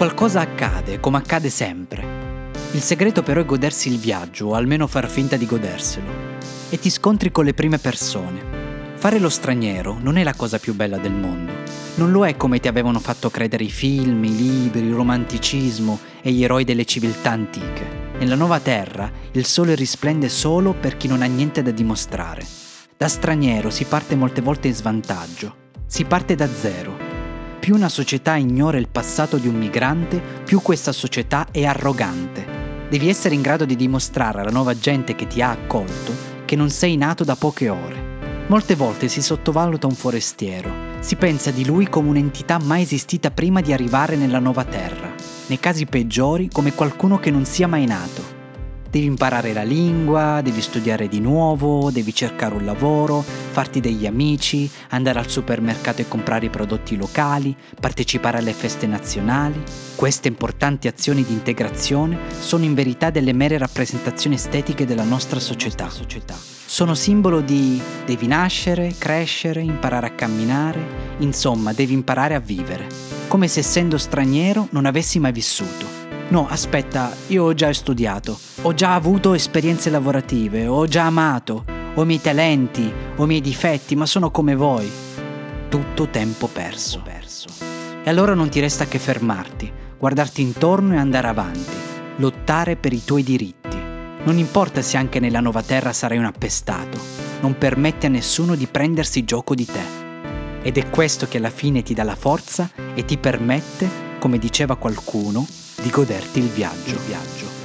Qualcosa accade, come accade sempre. Il segreto però è godersi il viaggio, o almeno far finta di goderselo. E ti scontri con le prime persone. Fare lo straniero non è la cosa più bella del mondo. Non lo è come ti avevano fatto credere i film, i libri, il romanticismo e gli eroi delle civiltà antiche. Nella nuova terra il sole risplende solo per chi non ha niente da dimostrare. Da straniero si parte molte volte in svantaggio. Si parte da zero. Più una società ignora il passato di un migrante, più questa società è arrogante. Devi essere in grado di dimostrare alla nuova gente che ti ha accolto che non sei nato da poche ore. Molte volte si sottovaluta un forestiero, si pensa di lui come un'entità mai esistita prima di arrivare nella nuova terra, nei casi peggiori come qualcuno che non sia mai nato. Devi imparare la lingua, devi studiare di nuovo, devi cercare un lavoro, farti degli amici, andare al supermercato e comprare i prodotti locali, partecipare alle feste nazionali. Queste importanti azioni di integrazione sono in verità delle mere rappresentazioni estetiche della nostra società. Sono simbolo di devi nascere, crescere, imparare a camminare, insomma devi imparare a vivere, come se essendo straniero non avessi mai vissuto. No, aspetta, io ho già studiato, ho già avuto esperienze lavorative, ho già amato, ho i miei talenti, ho i miei difetti, ma sono come voi. Tutto tempo perso. E allora non ti resta che fermarti, guardarti intorno e andare avanti, lottare per i tuoi diritti. Non importa se anche nella nuova terra sarai un appestato, non permette a nessuno di prendersi gioco di te. Ed è questo che alla fine ti dà la forza e ti permette, come diceva qualcuno, di goderti il viaggio. Il viaggio.